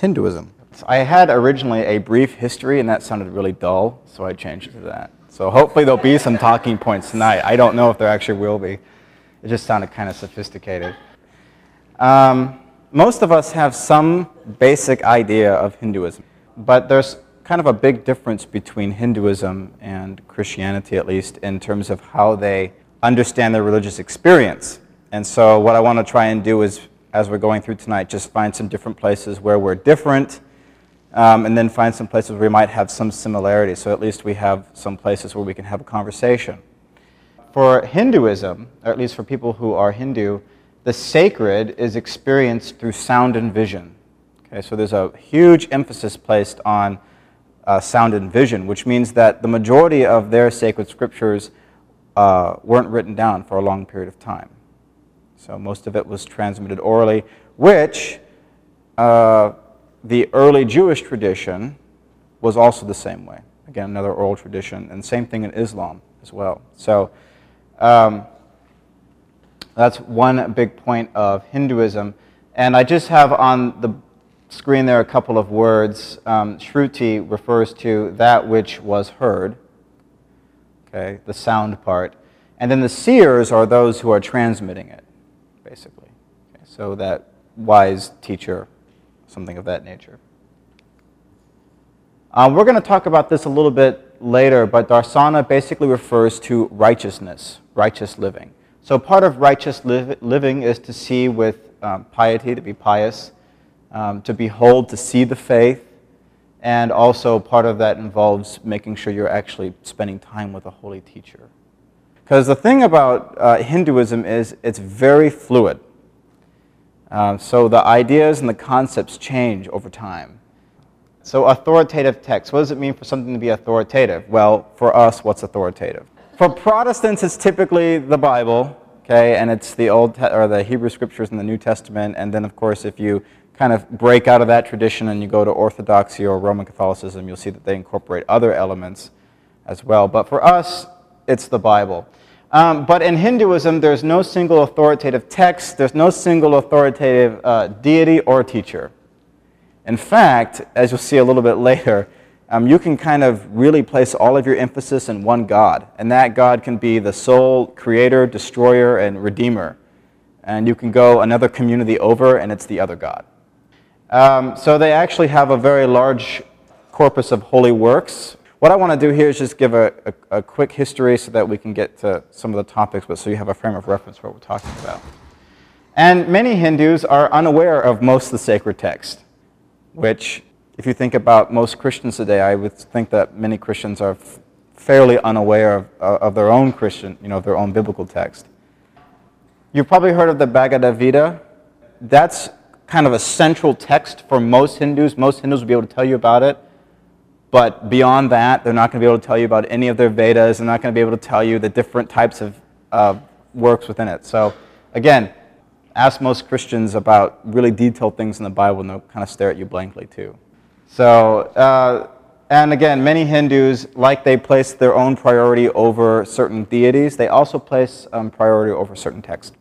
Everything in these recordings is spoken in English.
Hinduism. I had originally a brief history, and that sounded really dull, so I changed it to that. So hopefully there'll be some talking points tonight. I don't know if there actually will be. It just sounded kind of sophisticated. Um, most of us have some basic idea of Hinduism, but there's kind of a big difference between Hinduism and Christianity, at least, in terms of how they understand their religious experience. And so, what I want to try and do is as we're going through tonight, just find some different places where we're different, um, and then find some places where we might have some similarity. So at least we have some places where we can have a conversation. For Hinduism, or at least for people who are Hindu, the sacred is experienced through sound and vision. Okay, so there's a huge emphasis placed on uh, sound and vision, which means that the majority of their sacred scriptures uh, weren't written down for a long period of time. So most of it was transmitted orally, which uh, the early Jewish tradition was also the same way. Again, another oral tradition, and same thing in Islam as well. So um, that's one big point of Hinduism. And I just have on the screen there a couple of words. Um, Shruti refers to that which was heard, okay, the sound part. And then the seers are those who are transmitting it basically. Okay, so that wise teacher, something of that nature. Um, we're going to talk about this a little bit later, but darsana basically refers to righteousness, righteous living. So part of righteous li- living is to see with um, piety, to be pious, um, to behold, to see the faith, and also part of that involves making sure you're actually spending time with a holy teacher. Because the thing about uh, Hinduism is it's very fluid. Uh, so the ideas and the concepts change over time. So authoritative text, what does it mean for something to be authoritative? Well, for us, what's authoritative? For Protestants, it's typically the Bible, okay, and it's the Old or the Hebrew Scriptures and the New Testament, and then of course, if you kind of break out of that tradition and you go to Orthodoxy or Roman Catholicism, you'll see that they incorporate other elements as well. But for us, it's the Bible. Um, but in Hinduism, there's no single authoritative text, there's no single authoritative uh, deity or teacher. In fact, as you'll see a little bit later, um, you can kind of really place all of your emphasis in one God, and that God can be the sole creator, destroyer, and redeemer. And you can go another community over, and it's the other God. Um, so they actually have a very large corpus of holy works, what I want to do here is just give a, a, a, quick history so that we can get to some of the topics, but so you have a frame of reference for what we're talking about. And many Hindus are unaware of most of the sacred text, which, if you think about most Christians today, I would think that many Christians are fairly unaware of, uh, of their own Christian, you know, their own biblical text. You've probably heard of the Bhagavad Gita. That's kind of a central text for most Hindus. Most Hindus will be able to tell you about it. But beyond that, they're not going to be able to tell you about any of their Vedas. They're not going to be able to tell you the different types of uh, works within it. So, again, ask most Christians about really detailed things in the Bible, and they'll kind of stare at you blankly, too. So, uh, and again, many Hindus, like they place their own priority over certain deities, they also place um, priority over certain texts.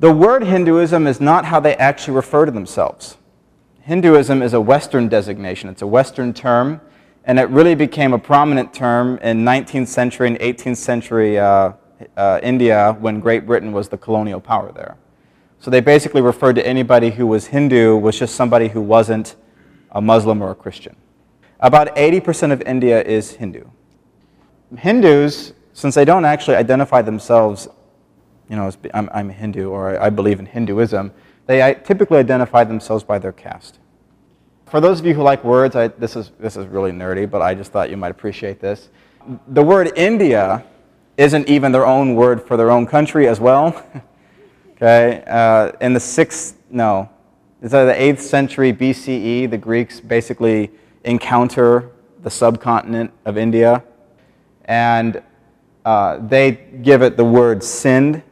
The word Hinduism is not how they actually refer to themselves. Hinduism is a Western designation, it's a Western term, and it really became a prominent term in 19th century and 18th century uh, uh, India when Great Britain was the colonial power there. So they basically referred to anybody who was Hindu was just somebody who wasn't a Muslim or a Christian. About 80% of India is Hindu. Hindus, since they don't actually identify themselves, you know, as I'm, I'm a Hindu or I believe in Hinduism, they typically identify themselves by their caste. For those of you who like words, I, this, is, this is really nerdy, but I just thought you might appreciate this. The word India isn't even their own word for their own country as well. okay, uh, in the sixth, no, it's the 8th century BCE, the Greeks basically encounter the subcontinent of India, and uh, they give it the word Sind,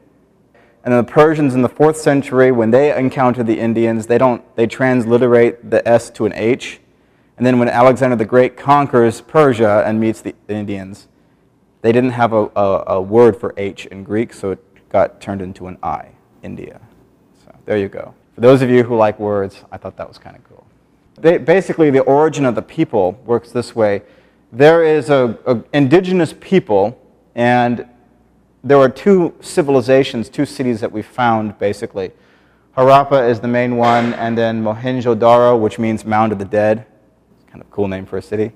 and the Persians in the fourth century, when they encounter the Indians, they don't they transliterate the S to an H. And then when Alexander the Great conquers Persia and meets the Indians, they didn't have a, a, a word for H in Greek, so it got turned into an I, India. So there you go. For those of you who like words, I thought that was kind of cool. They, basically, the origin of the people works this way. There is a, a indigenous people, and there are two civilizations, two cities that we found basically. Harappa is the main one, and then Mohenjo-Daro, which means Mound of the Dead. Kind of cool name for a city.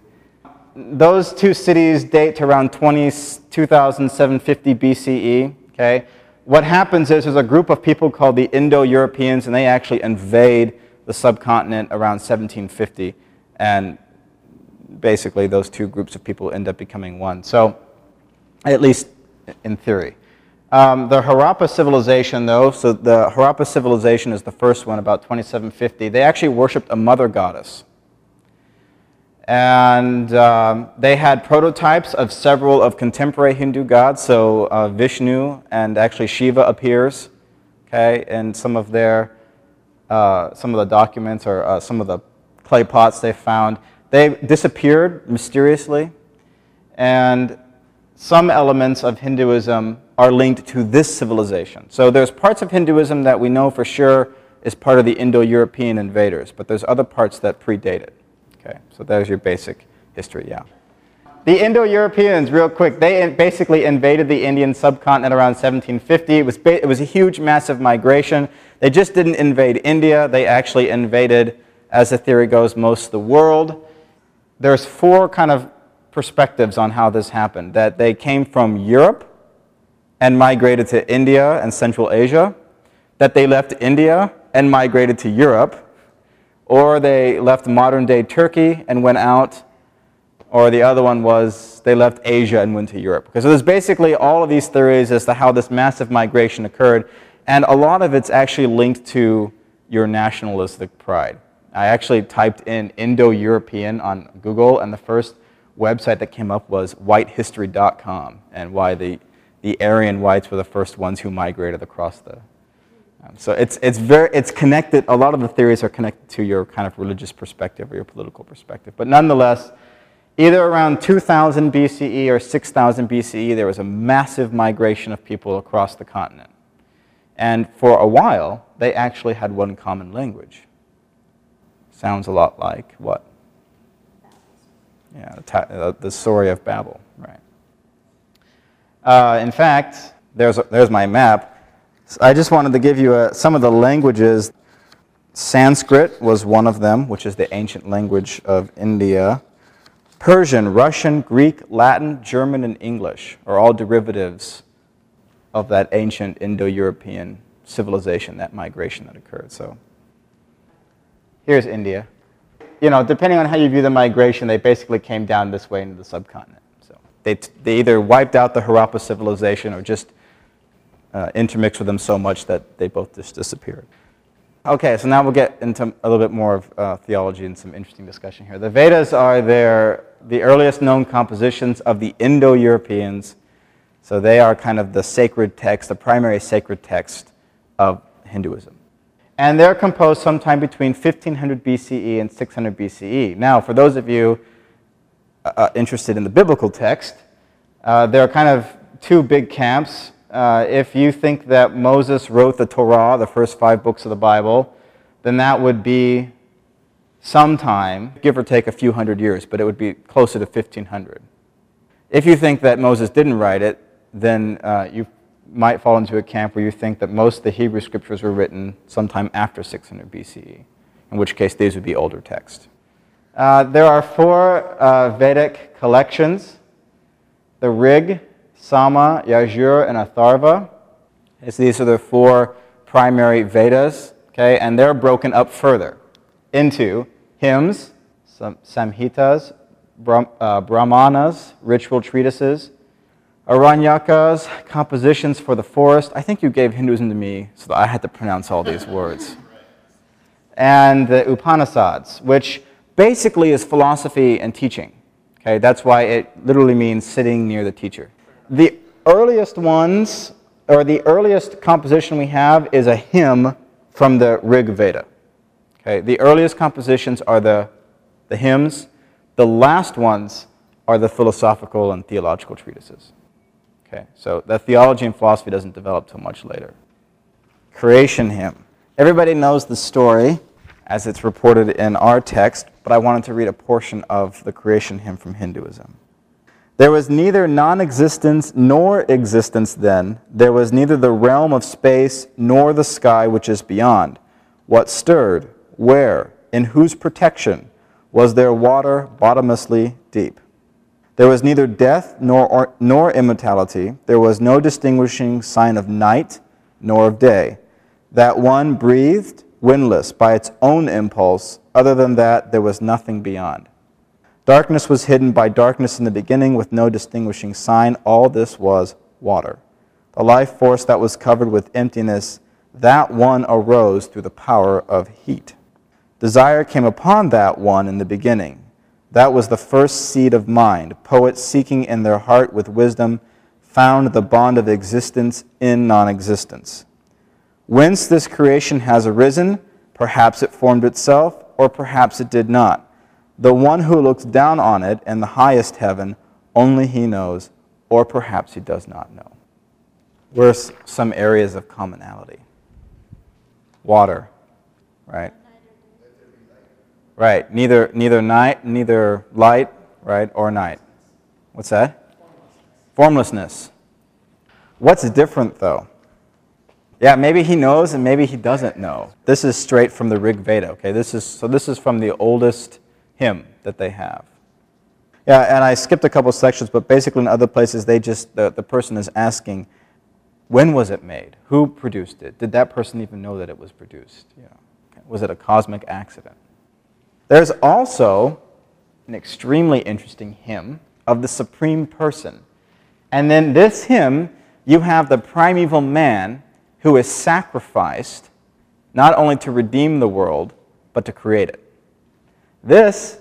Those two cities date to around 20, 2750 BCE. Okay, what happens is there's a group of people called the Indo-Europeans, and they actually invade the subcontinent around 1750, and basically those two groups of people end up becoming one. So, at least in theory. Um, the Harappa civilization, though, so the Harappa civilization is the first one, about 2750. They actually worshipped a mother goddess. And um, they had prototypes of several of contemporary Hindu gods. So uh, Vishnu and actually Shiva appears, okay, in some of their uh, some of the documents or uh, some of the clay pots they found. They disappeared mysteriously, and some elements of Hinduism are linked to this civilization. So there's parts of Hinduism that we know for sure is part of the Indo-European invaders, but there's other parts that predate it. Okay, so there's your basic history, yeah. The Indo-Europeans, real quick, they basically invaded the Indian subcontinent around 1750. It was, it was a huge, massive migration. They just didn't invade India. They actually invaded, as the theory goes, most of the world. There's four kind of perspectives on how this happened that they came from Europe and migrated to India and Central Asia, that they left India and migrated to Europe, or they left modern day Turkey and went out, or the other one was they left Asia and went to Europe. So there's basically all of these theories as to how this massive migration occurred, and a lot of it's actually linked to your nationalistic pride. I actually typed in Indo European on Google, and the first website that came up was whitehistory.com and why the, the Aryan whites were the first ones who migrated across the. Um, so it's, it's, very, it's connected, a lot of the theories are connected to your kind of religious perspective or your political perspective. But nonetheless, either around 2000 BCE or 6000 BCE, there was a massive migration of people across the continent. And for a while, they actually had one common language. Sounds a lot like what? Yeah, the, the story of Babel, right. Uh, in fact, there's, there's my map. I just wanted to give you a, some of the languages. Sanskrit was one of them, which is the ancient language of India. Persian, Russian, Greek, Latin, German, and English are all derivatives of that ancient Indo European civilization, that migration that occurred. So here's India you know, depending on how you view the migration, they basically came down this way into the subcontinent. So they, they either wiped out the Harappa civilization or just uh, intermixed with them so much that they both just disappeared. Okay, so now we'll get into a little bit more of uh, theology and some interesting discussion here. The Vedas are their, the earliest known compositions of the Indo-Europeans. So they are kind of the sacred text, the primary sacred text of Hinduism and they're composed sometime between 1500 BCE and 600 BCE. Now, for those of you uh, uh, interested in the biblical text, uh, there are kind of two big camps. Uh, if you think that Moses wrote the Torah, the first five books of the Bible, then that would be sometime, give or take a few hundred years, but it would be closer to 1500. If you think that Moses didn't write it, then uh, you might fall into a camp where you think that most of the Hebrew scriptures were written sometime after 600 BCE, in which case these would be older texts. Uh, there are four uh, Vedic collections the Rig, Sama, Yajur, and Atharva. So these are the four primary Vedas, okay, and they're broken up further into hymns, samhitas, uh, brahmanas, ritual treatises, Aranyakas, compositions for the forest. I think you gave Hinduism to me so that I had to pronounce all these words. And the Upanishads, which basically is philosophy and teaching. Okay, that's why it literally means sitting near the teacher. The earliest ones, or the earliest composition we have, is a hymn from the Rig Veda. Okay, the earliest compositions are the, the hymns. The last ones are the philosophical and theological treatises. Okay, so the theology and philosophy doesn't develop till much later. Creation hymn. Everybody knows the story. as it's reported in our text, but I wanted to read a portion of the creation hymn from Hinduism. There was neither non existence nor existence then. There was neither the realm of space nor the sky which is beyond. What stirred? Where? In whose protection? Was there water bottomlessly deep? There was neither death nor, or, nor immortality. There was no distinguishing sign of night nor of day. That one breathed, windless, by its own impulse. Other than that, there was nothing beyond. Darkness was hidden by darkness in the beginning with no distinguishing sign. All this was water. The life force that was covered with emptiness, that one arose through the power of heat. Desire came upon that one in the beginning. That was the first seed of mind. Poets seeking in their heart with wisdom found the bond of existence in non existence. Whence this creation has arisen, perhaps it formed itself, or perhaps it did not. The one who looks down on it in the highest heaven, only he knows, or perhaps he does not know. Where some areas of commonality? Water, right? Right. Neither, neither night, neither light, right, or night. What's that? Formlessness. What's different, though? Yeah, maybe he knows and maybe he doesn't know. This is straight from the Rig Veda, okay? This is, so this is from the oldest hymn that they have. Yeah, and I skipped a couple sections, but basically in other places, they just, the, the person is asking, when was it made? Who produced it? Did that person even know that it was produced? You know, was it a cosmic accident? There's also an extremely interesting hymn of the Supreme Person. And then this hymn, you have the primeval man who is sacrificed not only to redeem the world, but to create it. This,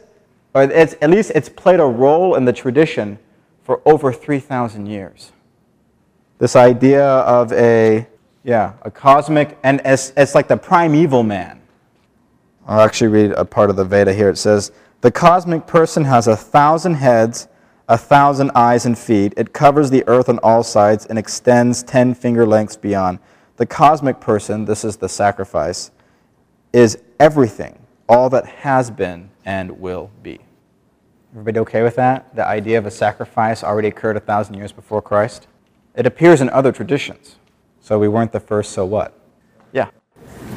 or at least it's played a role in the tradition for over 3,000 years. This idea of a, yeah, a cosmic, and it's, it's like the primeval man. I'll actually read a part of the Veda here. It says, The cosmic person has a thousand heads, a thousand eyes and feet. It covers the earth on all sides and extends ten finger lengths beyond. The cosmic person, this is the sacrifice, is everything all that has been and will be. Everybody okay with that? The idea of a sacrifice already occurred a thousand years before Christ? It appears in other traditions. So we weren't the first, so what?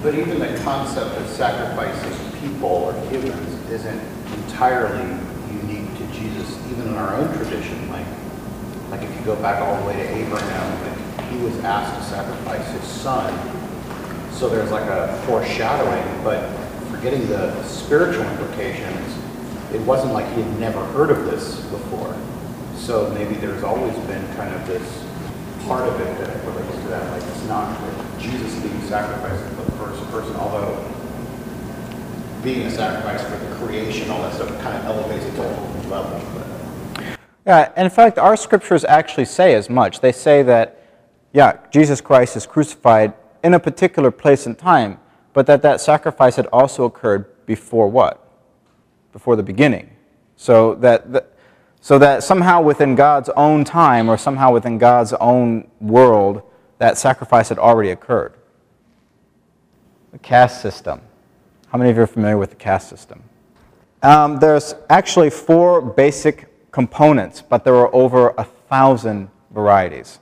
But even the concept of sacrificing people or humans isn't entirely unique to Jesus, even in our own tradition. Like, like if you go back all the way to Abraham, like he was asked to sacrifice his son. So there's like a foreshadowing, but forgetting the spiritual implications, it wasn't like he had never heard of this before. So maybe there's always been kind of this part of it that relates to that. Like it's not Jesus being sacrificed the first person, although being a sacrifice for the creation, all that stuff kind of elevates it to a whole level. But. Yeah, in fact, our scriptures actually say as much. They say that, yeah, Jesus Christ is crucified in a particular place and time, but that that sacrifice had also occurred before what? Before the beginning. So that, so that somehow within God's own time or somehow within God's own world, that sacrifice had already occurred. The caste system. How many of you are familiar with the caste system? Um, there's actually four basic components, but there are over a thousand varieties.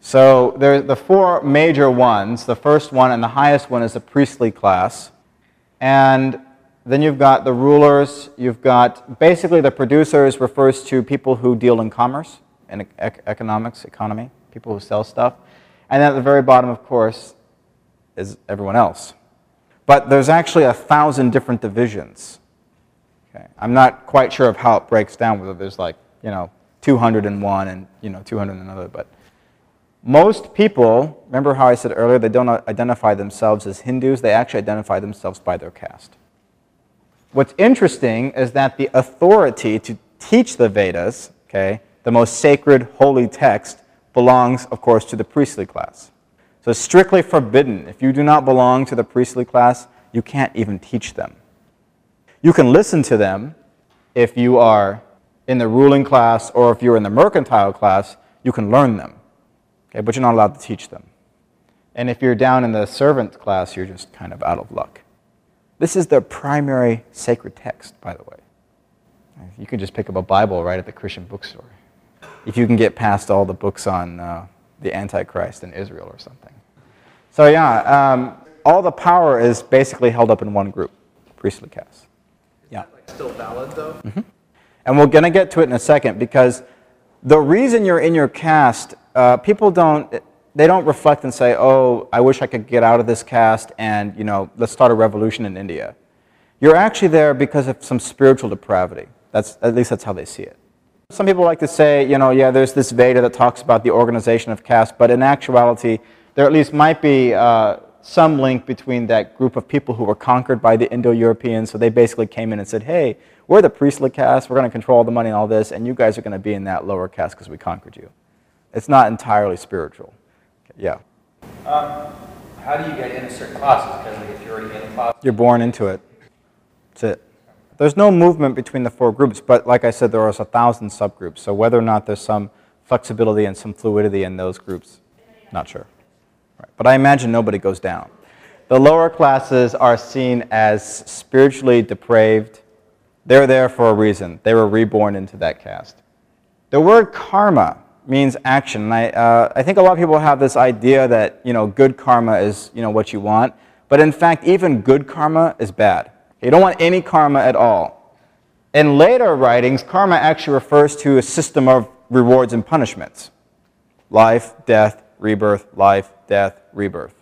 So there the four major ones. The first one and the highest one is the priestly class. And then you've got the rulers. You've got basically the producers refers to people who deal in commerce and economics, economy, people who sell stuff. And then at the very bottom, of course, is everyone else. But there's actually a thousand different divisions. Okay. I'm not quite sure of how it breaks down, whether there's like, you know, 201 and, you know, 200 and another, but most people, remember how I said earlier, they don't identify themselves as Hindus, they actually identify themselves by their caste. What's interesting is that the authority to teach the Vedas, okay, the most sacred, holy text, belongs, of course, to the priestly class. So it's strictly forbidden. If you do not belong to the priestly class, you can't even teach them. You can listen to them if you are in the ruling class or if you're in the mercantile class, you can learn them. Okay, but you're not allowed to teach them. And if you're down in the servant class, you're just kind of out of luck. This is their primary sacred text, by the way. You can just pick up a Bible right at the Christian bookstore. If you can get past all the books on uh, the Antichrist in Israel or something. So, yeah, um, all the power is basically held up in one group priestly caste. Yeah. Still valid though? Mm-hmm. And we're going to get to it in a second because the reason you're in your caste, uh, people don't, they don't reflect and say, oh, I wish I could get out of this caste and, you know, let's start a revolution in India. You're actually there because of some spiritual depravity. That's, at least that's how they see it. Some people like to say, you know, yeah, there's this Veda that talks about the organization of caste, but in actuality, there at least might be uh, some link between that group of people who were conquered by the Indo-Europeans. So they basically came in and said, hey, we're the priestly caste, we're going to control all the money and all this, and you guys are going to be in that lower caste because we conquered you. It's not entirely spiritual. Yeah. Um, how do you get into certain classes? Because like, if you're already in a class, You're born into it. That's it. There's no movement between the four groups, but like I said, there are a thousand subgroups. So whether or not there's some flexibility and some fluidity in those groups, not sure. Right. But I imagine nobody goes down. The lower classes are seen as spiritually depraved. They're there for a reason. They were reborn into that caste. The word karma means action. And I, uh, I think a lot of people have this idea that you know, good karma is you know, what you want. But in fact, even good karma is bad. You don't want any karma at all. In later writings, karma actually refers to a system of rewards and punishments life, death, rebirth, life, death, rebirth.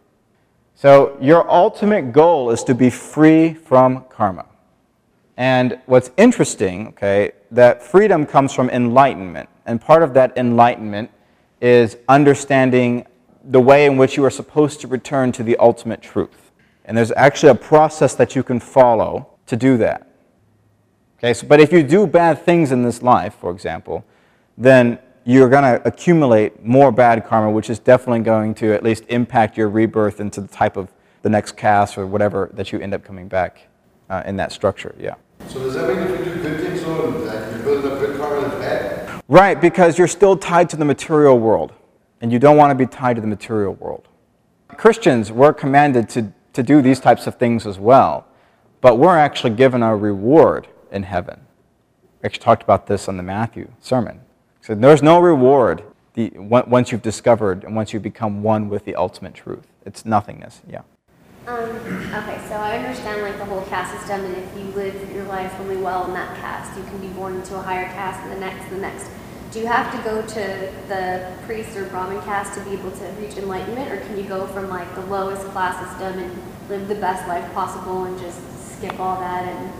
So your ultimate goal is to be free from karma. And what's interesting, okay, that freedom comes from enlightenment. And part of that enlightenment is understanding the way in which you are supposed to return to the ultimate truth. And there's actually a process that you can follow to do that. Okay, so, but if you do bad things in this life, for example, then you're going to accumulate more bad karma, which is definitely going to at least impact your rebirth into the type of the next caste or whatever that you end up coming back uh, in that structure. Yeah. So does that mean if you do good things, so that you're building up good karma that's bad? Right, because you're still tied to the material world, and you don't want to be tied to the material world. Christians were commanded to, to do these types of things as well, but we're actually given a reward in heaven. We actually talked about this on the Matthew sermon. So there's no reward the, once you've discovered and once you become one with the ultimate truth. It's nothingness, yeah. Um, okay, so I understand like the whole caste system, and if you live your life really well in that caste, you can be born into a higher caste, and the next, the next. Do you have to go to the priest or Brahmin caste to be able to reach enlightenment, or can you go from like the lowest class system and live the best life possible and just skip all that and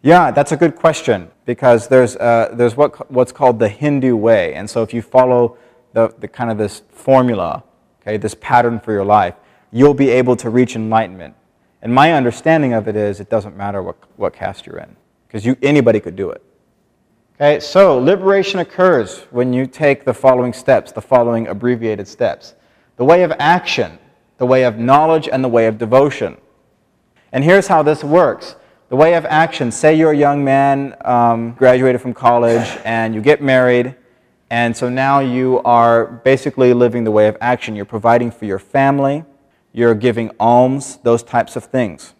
yeah, that's a good question because there's, uh, there's what, what's called the Hindu way. And so if you follow the, the kind of this formula, okay, this pattern for your life, you'll be able to reach enlightenment. And my understanding of it is it doesn't matter what, what caste you're in because you, anybody could do it. Okay, so liberation occurs when you take the following steps, the following abbreviated steps. The way of action, the way of knowledge, and the way of devotion. And here's how this works. The way of action say you're a young man, um, graduated from college, and you get married, and so now you are basically living the way of action. You're providing for your family, you're giving alms, those types of things.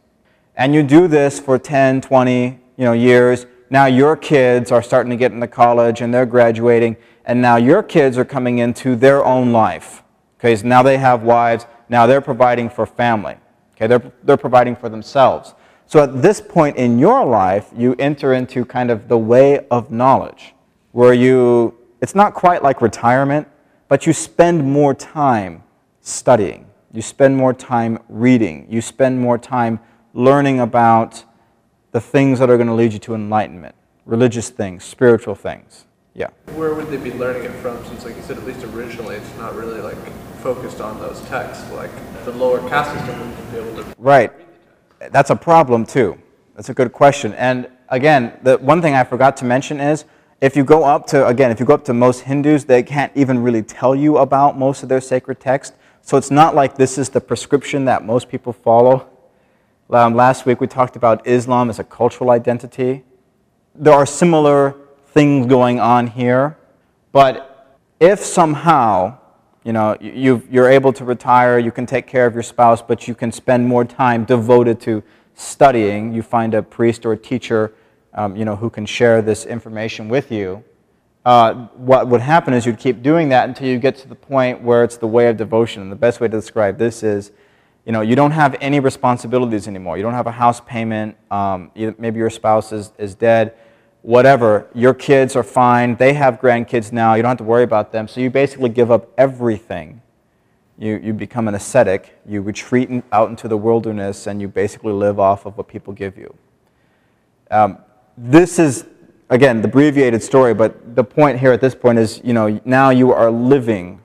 And you do this for 10, 20 you know, years. Now your kids are starting to get into college and they're graduating, and now your kids are coming into their own life. Okay, so now they have wives, now they're providing for family. Okay, they're, they're providing for themselves. So at this point in your life, you enter into kind of the way of knowledge, where you, it's not quite like retirement, but you spend more time studying. You spend more time reading. You spend more time learning about the things that are going to lead you to enlightenment religious things, spiritual things. Yeah. Where would they be learning it from? Since, like you said, at least originally, it's not really like focused on those texts. Like the lower caste system wouldn't be able to. Right that's a problem too. That's a good question. And again, the one thing I forgot to mention is if you go up to, again, if you go up to most Hindus, they can't even really tell you about most of their sacred text. So it's not like this is the prescription that most people follow. Um, last week we talked about Islam as a cultural identity. There are similar things going on here, but if somehow you know, you, you're able to retire, you can take care of your spouse, but you can spend more time devoted to studying, you find a priest or a teacher, um, you know, who can share this information with you. Uh, what would happen is you'd keep doing that until you get to the point where it's the way of devotion. And the best way to describe this is, you know, you don't have any responsibilities anymore. You don't have a house payment. Um, maybe your spouse is, is dead. Whatever. Your kids are fine. They have grandkids now. You don't have to worry about them. So you basically give up everything. You, you become an ascetic. You retreat in, out into the wilderness and you basically live off of what people give you. Um, this is, again, the abbreviated story, but the point here at this point is, you know, now you are living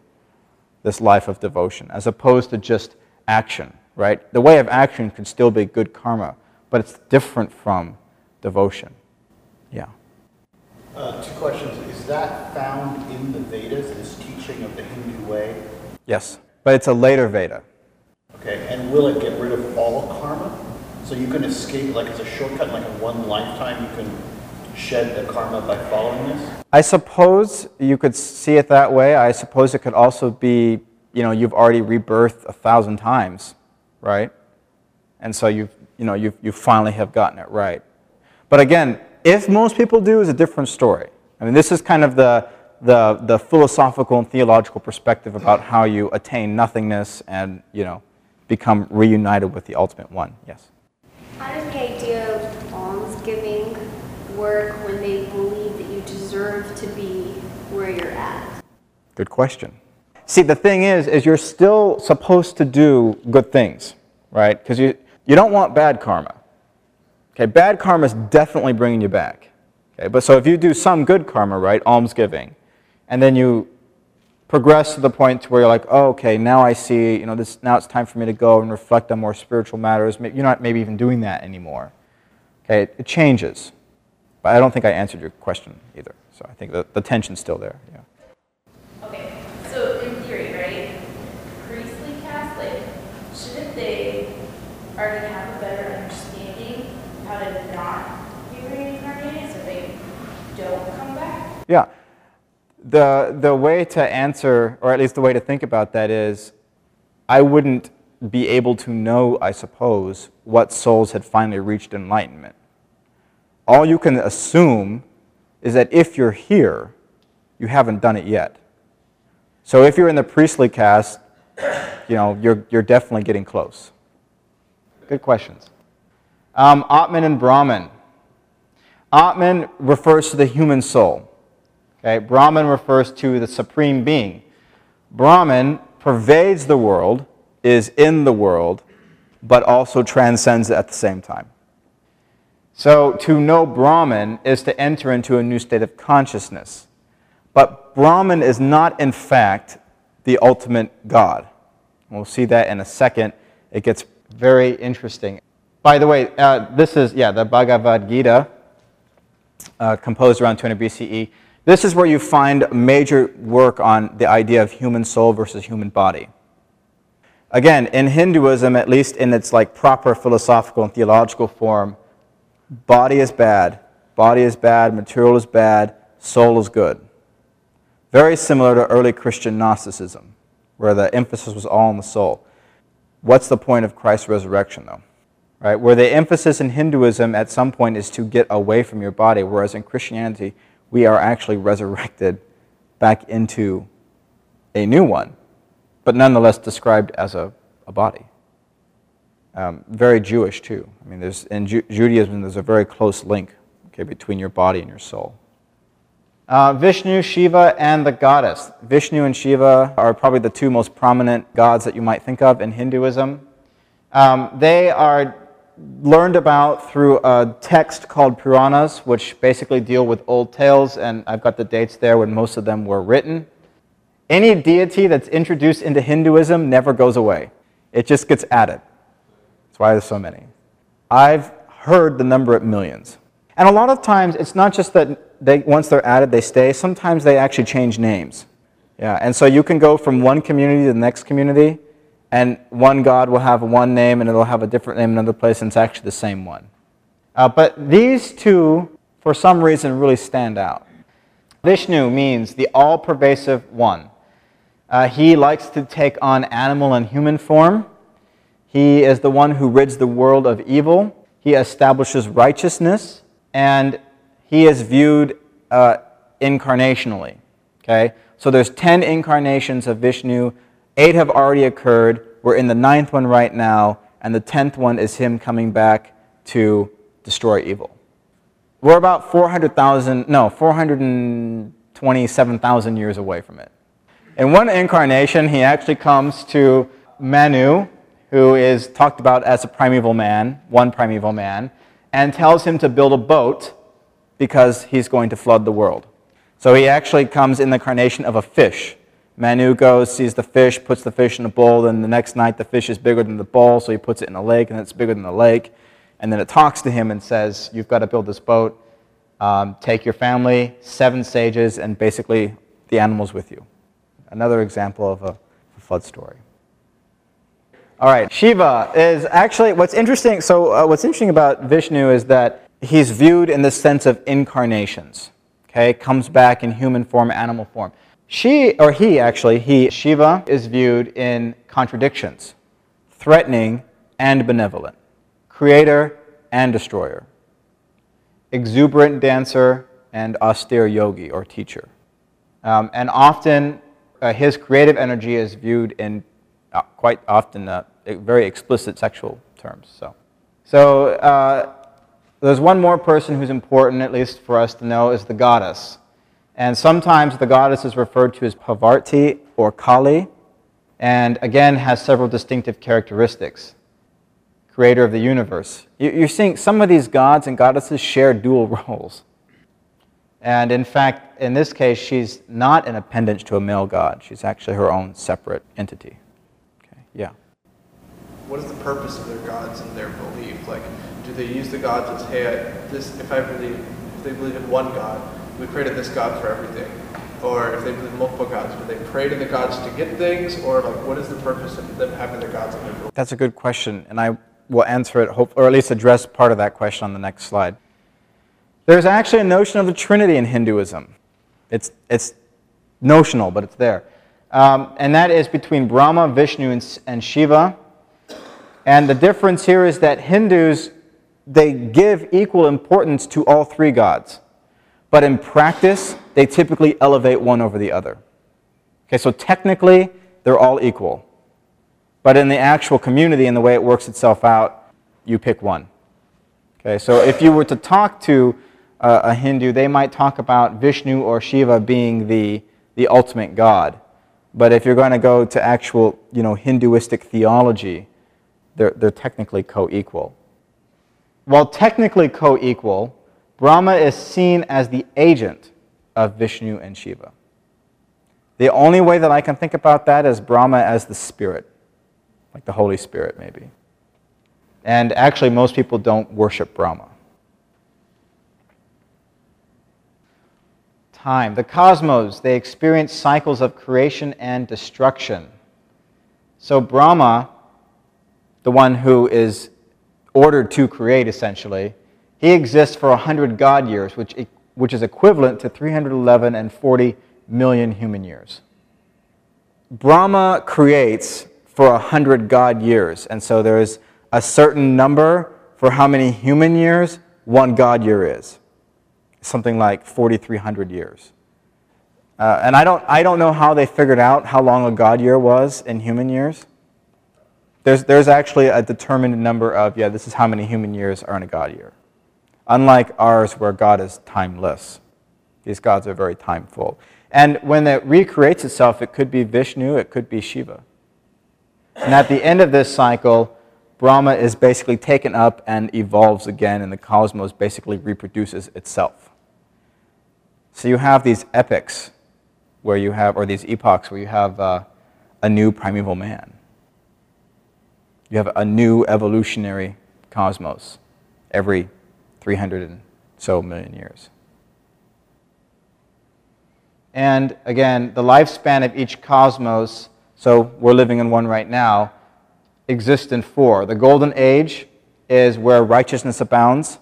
this life of devotion as opposed to just action, right? The way of action can still be good karma, but it's different from devotion. Yeah. Uh, two questions. Is that found in the Vedas, this teaching of the Hindu way? Yes. But it's a later Veda. Okay, and will it get rid of all karma? So you can escape, like it's a shortcut, like in one lifetime, you can shed the karma by following this? I suppose you could see it that way. I suppose it could also be, you know, you've already rebirthed a thousand times, right? And so you've, you know, you you finally have gotten it right. But again, if most people do, is a different story. I mean, this is kind of the, the, the philosophical and theological perspective about how you attain nothingness and, you know, become reunited with the ultimate one. Yes? How does the idea of almsgiving work when they believe that you deserve to be where you're at? Good question. See, the thing is, is you're still supposed to do good things, right? Because you, you don't want bad karma. Okay, bad karma is definitely bringing you back. Okay, but so if you do some good karma, right, almsgiving, and then you progress to the point to where you're like, oh, okay, now I see, you know, this now it's time for me to go and reflect on more spiritual matters. You're not maybe even doing that anymore. Okay, it, it changes. But I don't think I answered your question either. So I think the, the tension's still there. Yeah. Okay, so in theory, right, priestly caste, like, shouldn't they already have a better understanding how to not be reincarnated so they don't come back? Yeah. The, the way to answer, or at least the way to think about that is, I wouldn't be able to know, I suppose, what souls had finally reached enlightenment. All you can assume is that if you're here, you haven't done it yet. So if you're in the priestly caste, you know, you're, you're definitely getting close. Good questions. Um, Atman and Brahman. Atman refers to the human soul. Okay? Brahman refers to the supreme being. Brahman pervades the world, is in the world, but also transcends it at the same time. So to know Brahman is to enter into a new state of consciousness. But Brahman is not, in fact, the ultimate God. We'll see that in a second. It gets very interesting. By the way, uh, this is, yeah, the Bhagavad Gita, uh, composed around 200 BCE. This is where you find major work on the idea of human soul versus human body. Again, in Hinduism, at least in its like proper philosophical and theological form, body is bad, body is bad, material is bad, soul is good. Very similar to early Christian Gnosticism, where the emphasis was all on the soul. What's the point of Christ's resurrection, though? Right? Where the emphasis in Hinduism at some point is to get away from your body, whereas in Christianity, we are actually resurrected back into a new one, but nonetheless described as a, a body. Um, very Jewish too. I mean, there's, in Ju- Judaism, there's a very close link okay, between your body and your soul. Uh, Vishnu, Shiva, and the goddess. Vishnu and Shiva are probably the two most prominent gods that you might think of in Hinduism. Um, they are learned about through a text called Puranas, which basically deal with old tales, and I've got the dates there when most of them were written. Any deity that's introduced into Hinduism never goes away, it just gets added. That's why there's so many. I've heard the number at millions. And a lot of times, it's not just that they, once they're added, they stay. Sometimes they actually change names. Yeah, and so you can go from one community to the next community, and one god will have one name, and it'll have a different name in another place, and it's actually the same one. Uh, but these two, for some reason, really stand out. Vishnu means the all pervasive one. Uh, he likes to take on animal and human form. He is the one who rids the world of evil. he establishes righteousness, and he is viewed uh, incarnationally. Okay? So there's 10 incarnations of Vishnu. Eight have already occurred. We're in the ninth one right now, and the tenth one is him coming back to destroy evil. We're about 400,000, no, 427,000 years away from it. In one incarnation, he actually comes to Manu, who is talked about as a primeval man, one primeval man, and tells him to build a boat because he's going to flood the world. So he actually comes in the incarnation of a fish. Manu goes, sees the fish, puts the fish in a bowl, then the next night the fish is bigger than the bowl, so he puts it in a lake, and it's bigger than the lake. And then it talks to him and says, You've got to build this boat. Um, take your family, seven sages, and basically the animals with you. Another example of a flood story. All right, Shiva is actually what's interesting. So, uh, what's interesting about Vishnu is that he's viewed in the sense of incarnations. Okay, comes back in human form, animal form. She, or he actually, he, Shiva, is viewed in contradictions, threatening and benevolent, creator and destroyer, exuberant dancer and austere yogi or teacher. Um, and often uh, his creative energy is viewed in uh, quite often uh, very explicit sexual terms. So, so uh, there's one more person who's important, at least for us to know, is the goddess. And sometimes the goddess is referred to as Parvati or Kali, and again has several distinctive characteristics. Creator of the universe. You're seeing some of these gods and goddesses share dual roles. And in fact, in this case, she's not an appendage to a male god. She's actually her own separate entity. Okay, yeah. What is the purpose of their gods and their belief? Like, do they use the gods as, hey, I, this, if I believe, if they believe in one god, we created this God for everything. Or if they believe in multiple gods, do they pray to the gods to get things? Or like, what is the purpose of them having the gods their belief? That's a good question, and I will answer it, hope, or at least address part of that question on the next slide. There's actually a notion of the Trinity in Hinduism. It's, it's notional, but it's there. Um, and that is between Brahma, Vishnu, and, and Shiva. And the difference here is that Hindus, they give equal importance to all three gods. But in practice, they typically elevate one over the other. Okay, so technically, they're all equal. But in the actual community and the way it works itself out, you pick one. Okay, so if you were to talk to uh, a Hindu, they might talk about Vishnu or Shiva being the, the ultimate god. But if you're going to go to actual, you know, Hinduistic theology, they're, they're technically co-equal. While technically co-equal, Brahma is seen as the agent of Vishnu and Shiva. The only way that I can think about that is Brahma as the spirit, like the Holy Spirit, maybe. And actually, most people don't worship Brahma. Time. The cosmos, they experience cycles of creation and destruction. So, Brahma, the one who is ordered to create essentially, he exists for 100 God years, which, which is equivalent to 311 and 40 million human years. Brahma creates for 100 God years, and so there is a certain number for how many human years one God year is. Something like 4,300 years. Uh, and I don't, I don't know how they figured out how long a God year was in human years. There's, there's actually a determined number of, yeah, this is how many human years are in a God year unlike ours where God is timeless. These gods are very timeful. And when it recreates itself, it could be Vishnu, it could be Shiva. And at the end of this cycle, Brahma is basically taken up and evolves again, and the cosmos basically reproduces itself. So you have these epics where you have, or these epochs where you have uh, a new primeval man. You have a new evolutionary cosmos every 300 and so million years. And again, the lifespan of each cosmos, so we're living in one right now, exists in four. The golden age is where righteousness abounds.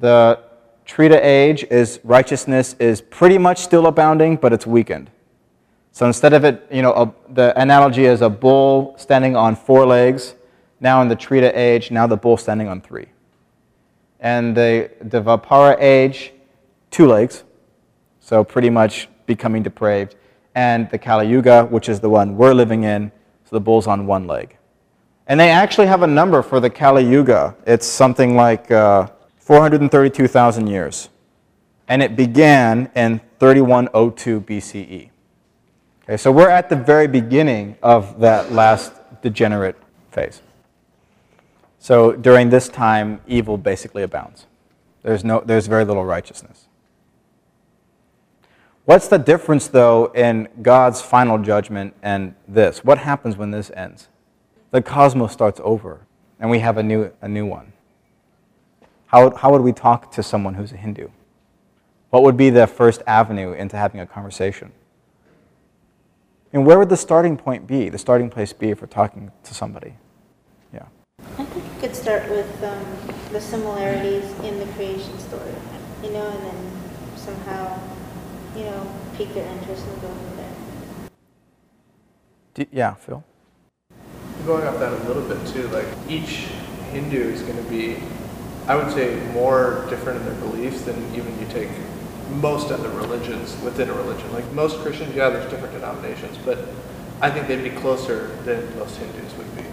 The Treta age is righteousness is pretty much still abounding, but it's weakened. So instead of it, you know, a, the analogy is a bull standing on four legs. Now in the Treta age, now the bull standing on three. And the, the age, two legs, so pretty much becoming depraved. And the Kali Yuga, which is the one we're living in, so the bull's on one leg. And they actually have a number for the Kali Yuga. It's something like uh, 432,000 years. And it began in 3102 BCE. Okay, so we're at the very beginning of that last degenerate phase. So during this time, evil basically abounds. There's, no, there's very little righteousness. What's the difference, though, in God's final judgment and this? What happens when this ends? The cosmos starts over, and we have a new, a new one. How, how would we talk to someone who's a Hindu? What would be the first avenue into having a conversation? And where would the starting point be, the starting place be for talking to somebody? Yeah. I think you could start with um, the similarities in the creation story, you know, and then somehow, you know, pique their interest and go from there. Do, yeah, Phil? Going off that a little bit too, like each Hindu is going to be, I would say, more different in their beliefs than even you take most other religions within a religion. Like most Christians, yeah, there's different denominations, but I think they'd be closer than most Hindus would be.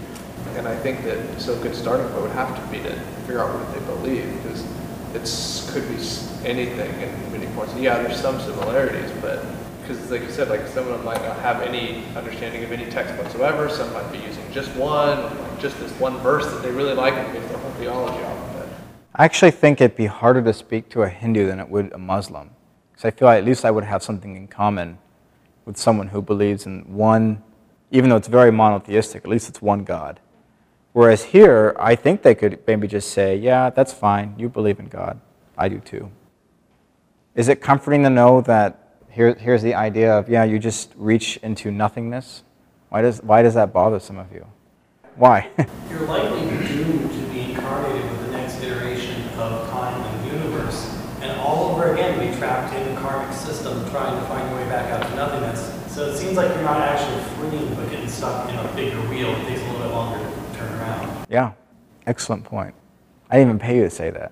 And I think that so good starting point would have to be to figure out what they believe, because it could be anything in many points. Yeah, there's some similarities, but because like you said, like some of them might not have any understanding of any text whatsoever. Some might be using just one, like just this one verse that they really like and base their whole theology off. I actually think it'd be harder to speak to a Hindu than it would a Muslim. Because I feel like at least I would have something in common with someone who believes in one, even though it's very monotheistic, at least it's one God. Whereas here, I think they could maybe just say, yeah, that's fine. You believe in God. I do too. Is it comforting to know that here, here's the idea of, yeah, you just reach into nothingness? Why does, why does that bother some of you? Why? You're likely doomed to be incarnated with the next iteration of time and universe, and all over again be trapped in the karmic system trying to find your way back out to nothingness. So it seems like you're not actually freeing, but getting stuck in a bigger wheel. It takes a little bit longer to turn around. Yeah, excellent point. I didn't even pay you to say that.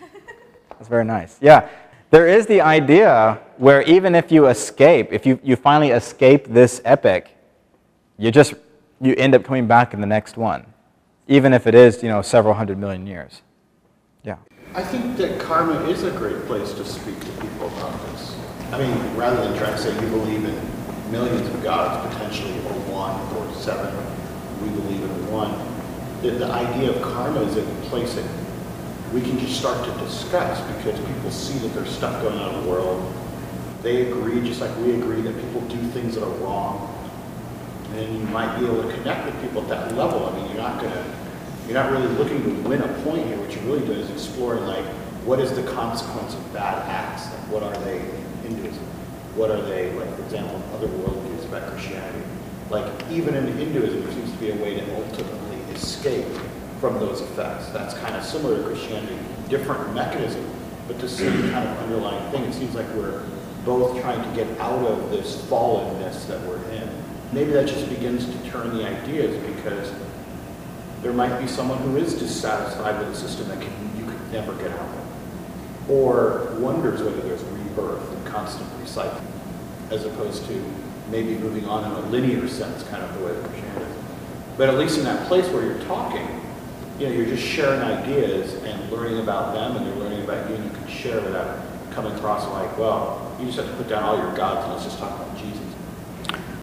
That's very nice. Yeah, there is the idea where even if you escape, if you, you finally escape this epic, you just you end up coming back in the next one, even if it is you know several hundred million years. I think that karma is a great place to speak to people about this. I mean, rather than trying to say you believe in millions of gods, potentially, or one or seven, we believe in one. The, the idea of karma is a place that we can just start to discuss because people see that there's stuff going on in the world. They agree, just like we agree, that people do things that are wrong. And you might be able to connect with people at that level. I mean, you're not going to you're not really looking to win a point here. What you're really doing is exploring, like, what is the consequence of bad acts? Like, what are they in Hinduism? What are they, like, for example, in other worldviews about Christianity? Like, even in Hinduism, there seems to be a way to ultimately escape from those effects. That's kind of similar to Christianity, different mechanism, but the same kind of underlying thing. It seems like we're both trying to get out of this fallenness that we're in. Maybe that just begins to turn the ideas because there might be someone who is dissatisfied with a system that can, you could never get out of, or wonders whether there's rebirth and constant recycling, as opposed to maybe moving on in a linear sense, kind of the way that Christianity is. But at least in that place where you're talking, you know, you're just sharing ideas and learning about them, and they're learning about you, and you can share without coming across like, well, you just have to put down all your gods and let's just talk about Jesus.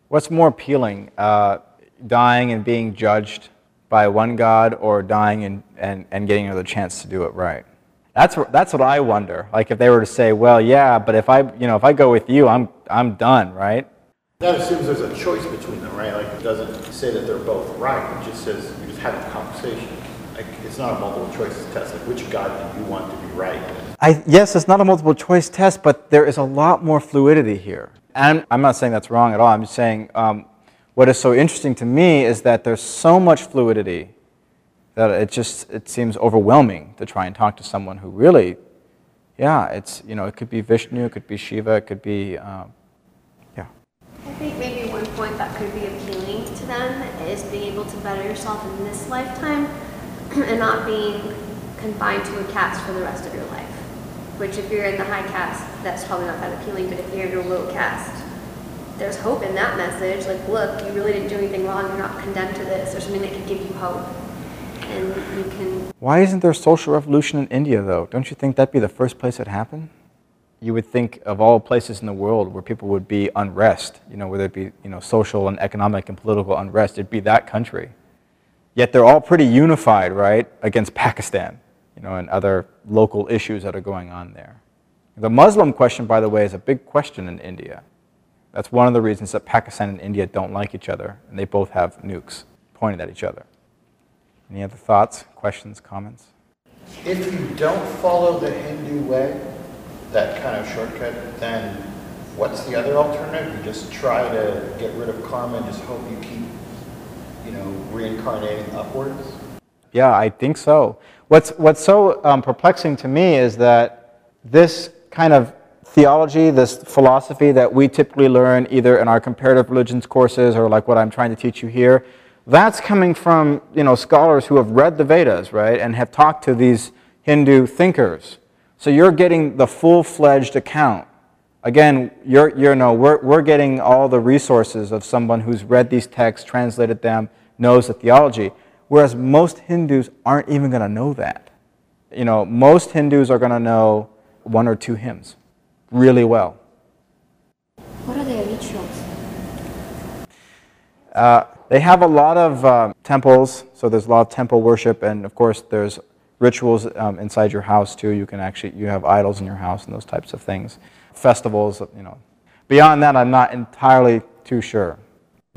What's more appealing, uh, dying and being judged by one God or dying and, and, and getting another chance to do it right? That's, wh- that's what I wonder. Like if they were to say, well, yeah, but if I, you know, if I go with you, I'm, I'm done, right? That assumes there's a choice between them, right? Like, it doesn't say that they're both right, it just says you just have a conversation. Like, it's not a multiple choice test, like, which God do you want to be right? I, yes, it's not a multiple choice test, but there is a lot more fluidity here. And I'm not saying that's wrong at all. I'm just saying um, what is so interesting to me is that there's so much fluidity that it just it seems overwhelming to try and talk to someone who really, yeah, it's you know it could be Vishnu, it could be Shiva, it could be, um, yeah. I think maybe one point that could be appealing to them is being able to better yourself in this lifetime and not being confined to a caste for the rest of your life. Which if you're in the high caste, that's probably not that appealing, but if you're in a low caste, there's hope in that message. Like, look, you really didn't do anything wrong. You're not condemned to this. There's something that can give you hope. And you can Why isn't there a social revolution in India, though? Don't you think that'd be the first place it happened? You would think of all places in the world where people would be unrest, you know, whether it be you know, social and economic and political unrest, it'd be that country. Yet they're all pretty unified, right, against Pakistan, you know, and other local issues that are going on there. The Muslim question, by the way, is a big question in India. That's one of the reasons that Pakistan and India don't like each other, and they both have nukes pointed at each other. Any other thoughts, questions, comments? If you don't follow the Hindu way, that kind of shortcut, then what's the other alternative? You just try to get rid of karma and just hope you keep, you know, reincarnating upwards? Yeah, I think so. What's, what's so um, perplexing to me is that this kind of theology, this philosophy that we typically learn either in our comparative religions courses or like what I'm trying to teach you here, that's coming from you know scholars who have read the Vedas, right, and have talked to these Hindu thinkers. So you're getting the full-fledged account. Again, you're, you're no, we're, we're getting all the resources of someone who's read these texts, translated them, knows the theology. Whereas most Hindus aren't even going to know that. You know, most Hindus are going to know one or two hymns really well. What are their rituals? Uh, they have a lot of um, temples, so there's a lot of temple worship, and of course there's rituals um, inside your house too. You can actually you have idols in your house and those types of things. Festivals, you know. Beyond that, I'm not entirely too sure.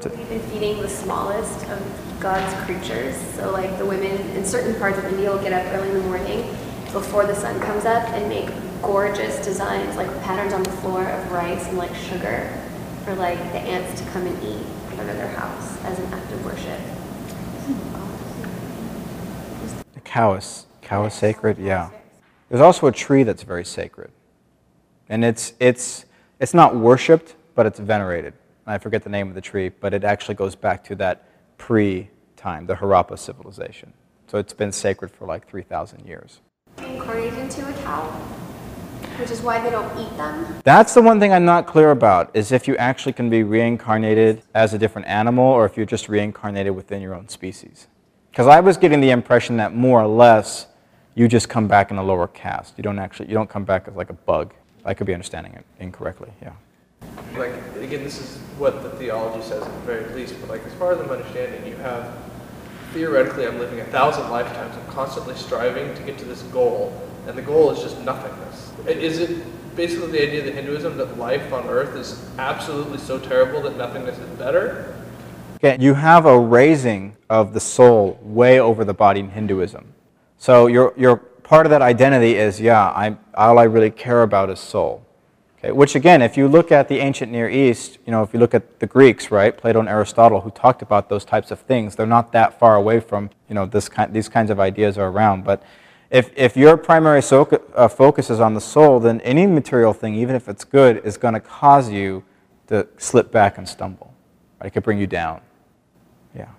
We've been feeding the smallest of God's creatures. So, like the women in certain parts of India will get up early in the morning before the sun comes up and make gorgeous designs, like patterns on the floor of rice and like sugar for like the ants to come and eat in front of their house as an act of worship. The cow is, cow is sacred, yeah. There's also a tree that's very sacred. And it's, it's, it's not worshipped, but it's venerated. I forget the name of the tree, but it actually goes back to that pre time, the Harappa civilization. So it's been sacred for like 3,000 years. Incarnated into a cow, which is why they don't eat them. That's the one thing I'm not clear about, is if you actually can be reincarnated as a different animal or if you're just reincarnated within your own species. Because I was getting the impression that more or less you just come back in a lower caste. You don't actually, you don't come back as like a bug. I could be understanding it incorrectly, yeah. like again, this is what the theology says at the very least. But like as far as I'm understanding, you have theoretically, I'm living a thousand lifetimes. I'm constantly striving to get to this goal, and the goal is just nothingness. Is it basically the idea that Hinduism that life on Earth is absolutely so terrible that nothingness is better? Okay, you have a raising of the soul way over the body in Hinduism. So your, your part of that identity is, yeah, I'm, all I really care about is soul. Okay, which again, if you look at the ancient Near East, you know, if you look at the Greeks, right, Plato and Aristotle, who talked about those types of things, they're not that far away from, you know, this kind, these kinds of ideas are around. But if, if your primary so, uh, focus is on the soul, then any material thing, even if it's good, is going to cause you to slip back and stumble. Right? It could bring you down. Yeah.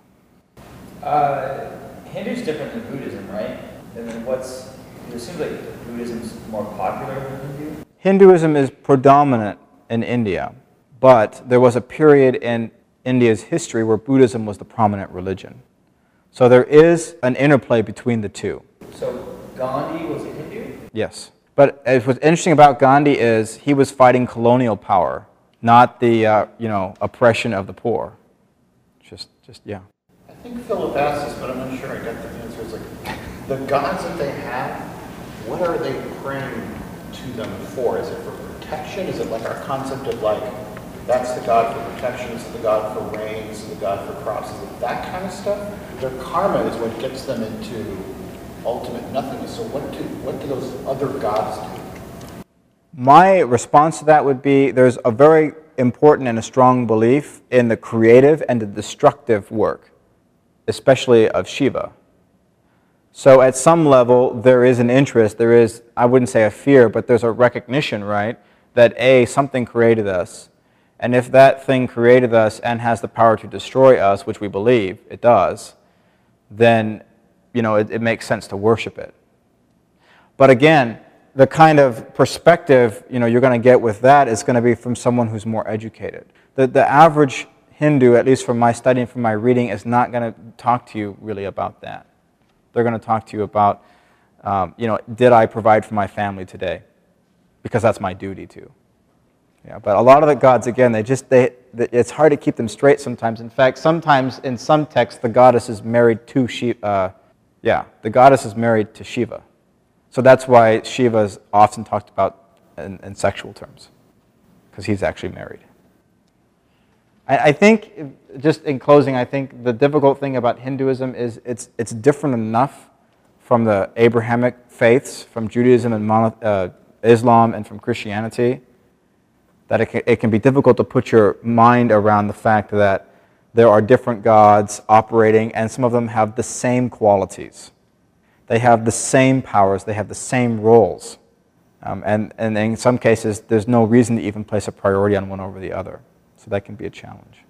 Uh, Hindu's different than Buddhism, right? And then what's, it seems like Buddhism's more popular than Hindu. Hinduism is predominant in India, but there was a period in India's history where Buddhism was the prominent religion. So there is an interplay between the two. So Gandhi was a Hindu? Yes. But what's interesting about Gandhi is he was fighting colonial power, not the uh, you know oppression of the poor. Just, just yeah. I think Philip asked this, but I'm not sure I got the answer. It's like, the gods that they have, what are they praying to them for? Is it for protection? Is it like our concept of like, that's the god for protection, is the god for rain, this is the god for crops, is it that kind of stuff? Their karma is what gets them into ultimate nothingness. So what do, what do those other gods do? My response to that would be there's a very important and a strong belief in the creative and the destructive work, especially of Shiva. So at some level, there is an interest, there is, I wouldn't say a fear, but there's a recognition, right, that A, something created us. And if that thing created us and has the power to destroy us, which we believe it does, then, you know, it, it makes sense to worship it. But again, the kind of perspective you know, you're going to get with that is going to be from someone who's more educated. The, the average Hindu, at least from my studying, from my reading, is not going to talk to you really about that. They're going to talk to you about, um, you know, did I provide for my family today? Because that's my duty to. Yeah, but a lot of the gods, again, they just, they, it's hard to keep them straight sometimes. In fact, sometimes in some texts, the goddess is married to Shiva. Uh, yeah, the goddess is married to Shiva. So that's why Shiva is often talked about in, in sexual terms, because he's actually married. I, I think, just in closing, I think the difficult thing about Hinduism is it's, it's different enough from the Abrahamic faiths, from Judaism and uh, Islam and from Christianity that it can, it can be difficult to put your mind around the fact that there are different gods operating, and some of them have the same qualities. They have the same powers, they have the same roles. Um, and, and in some cases, there's no reason to even place a priority on one over the other. So that can be a challenge.